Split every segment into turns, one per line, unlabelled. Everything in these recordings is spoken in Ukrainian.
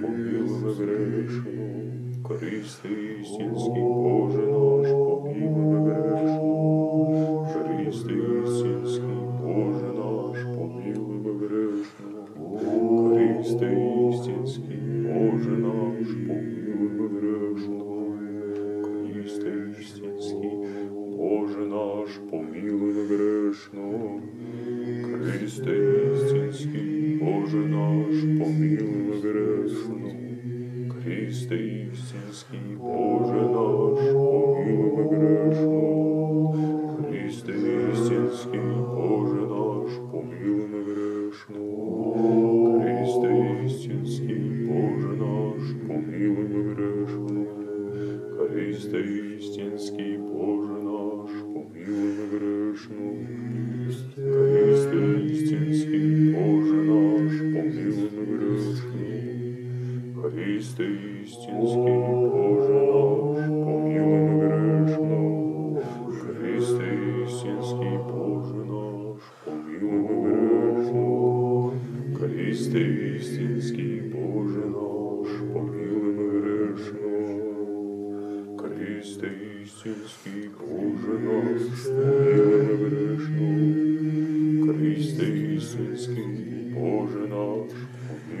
помилуй грешну, Христе істинський Боже наш, помилуй грешну, Христе істинський Боже наш, помилуй грешну, Христе істинський Боже наш, помилуй грешну, Христе істинський Боже наш, помилуй грешну, Христе Боже наш, помилуй грешну, Христе істинський Боже наш, помилуй грешну, Христе істинський Боже наш, помилуй грешну,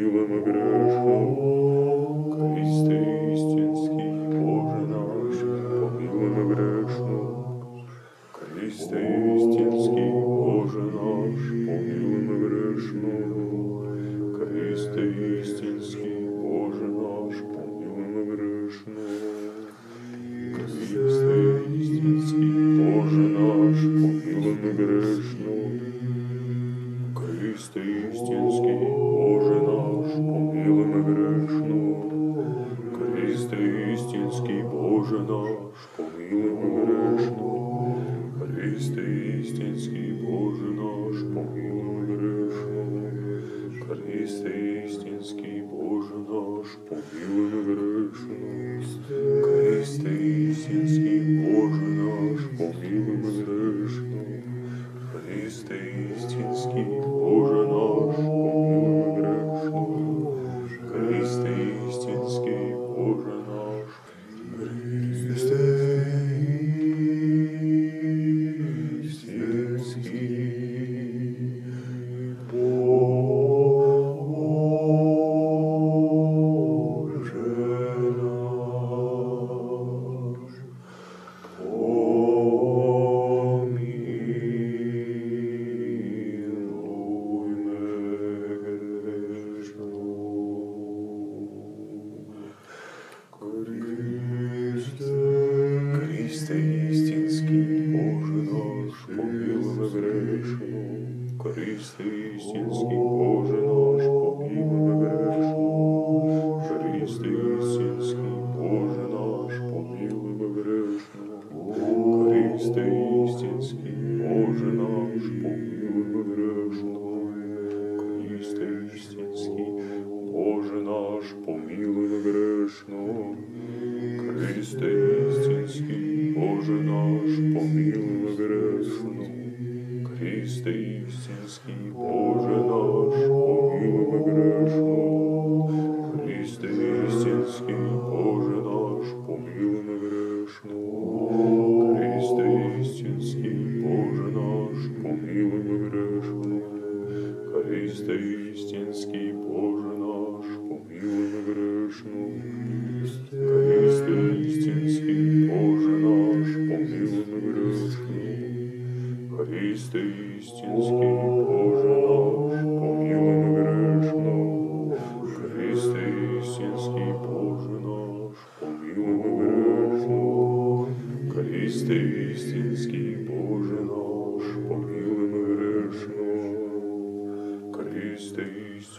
помилуй грешну. Христе істинський Боже наш, помилуй грешну. Христе істинський Боже наш, помилуй грешну. Христе істинський Боже наш, помилуй грешну. Христе істинський Боже наш, помилуй грешну. Христе істинський Боже наш, помилуй грешну. Христе істинський Боже наш, помилуй грешну. Христе істинський Боже наш, помилуй грешну. Христе істинський Боже наш, помилуй грешну. Христе істинський Боже наш, помилуй грешну. Христе істинський, Боже наш,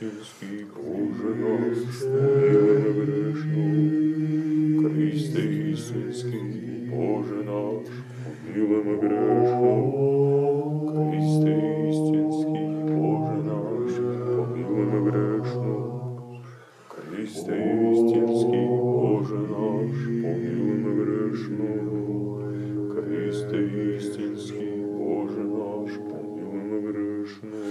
істинський, Боже наш, помилуй грешну. Христе істинський, Боже наш, помилуй грешну. Христе істинський, Боже наш, помилуй грешну. Христе істинський, Боже наш, помилуй грешну. Христе істинський, Боже наш, помилуй грешну. Христе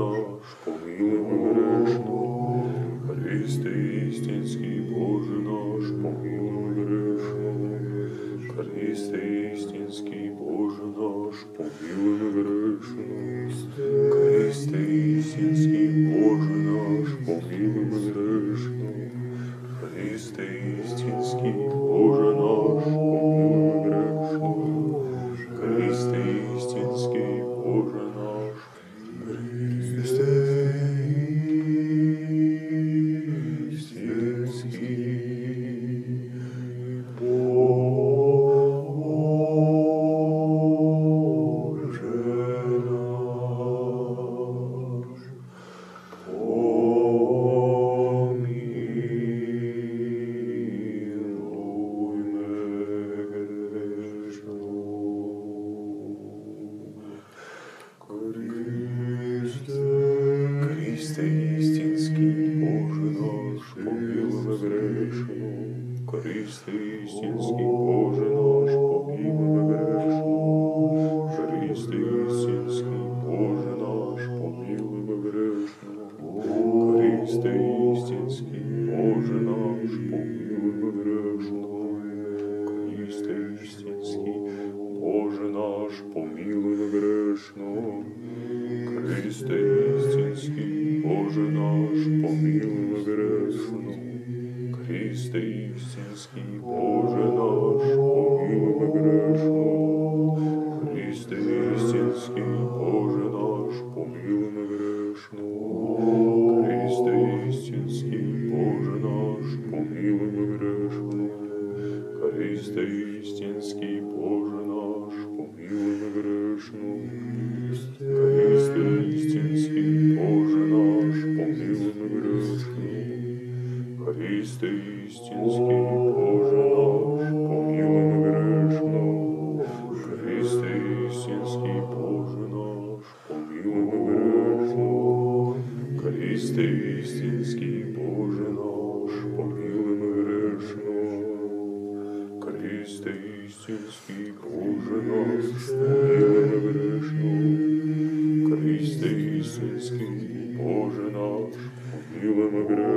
наш, помилуй грешного, Христе истинский, Боже наш, помилуй грешного, Христе истинский, Боже наш, помилуй грешного, Христе истинский Боже наш, помилуй грешного, Христе истинский Боже. грішну, користи істинський, Боже наш, помилуй на грешну, користи істинський, Боже наш, помилуй на грешну, користи істинський, Боже наш, помилуй на грешну, користи істинський, Боже наш, помилуй на грешну, користи істинський, Боже наш, помилуй Христы Вселенский, Боже наш, помилуй грешного. Христы Вселенский, Боже наш, помилуй грешного. Христинський, Боже наш, помилуй ми грешно, Христинський, Боже наш, помилуй ми грешно, Христинський, Боже наш, помилуй ми грешно, Христинський, Боже наш, помилуй ми грешно, Христинський, Боже наш, помилуй ми грешно.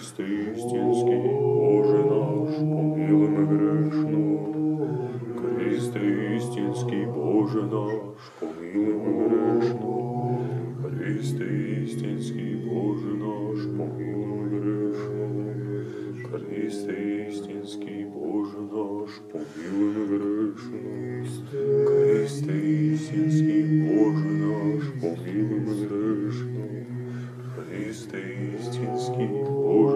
Христе истинский, Боже наш, помилуй ми грешну, Христе істинський, Боже наш, помилуй ми грешну, Христе істинський, Боже наш, помилуй ми грешну, Христе істинський, Боже наш, помилуй ми грешну, Христе істинський, Боже наш, помилуй ми грешну, Христе істинський, Боже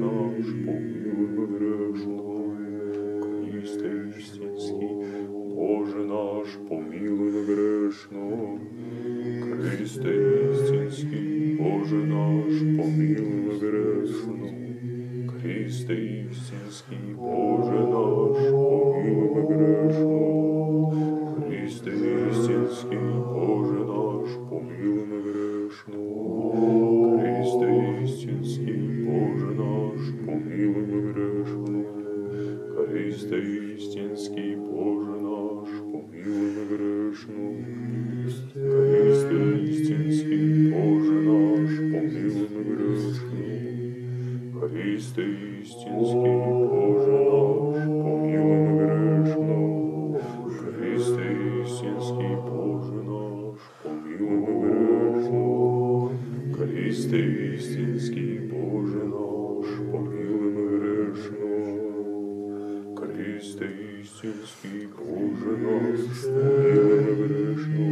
наш помилуй Христе істинський, Боже наш помилуй грешно, Христе істинський, Боже наш помилуй грешно, Христе істинський, Боже наш помилуй грешно, Христе істинський, Боже наш помилуй грешно. сільський Боже нас, милими грешну,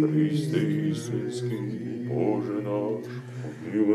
Христе сільський, Боже наш, помилуй.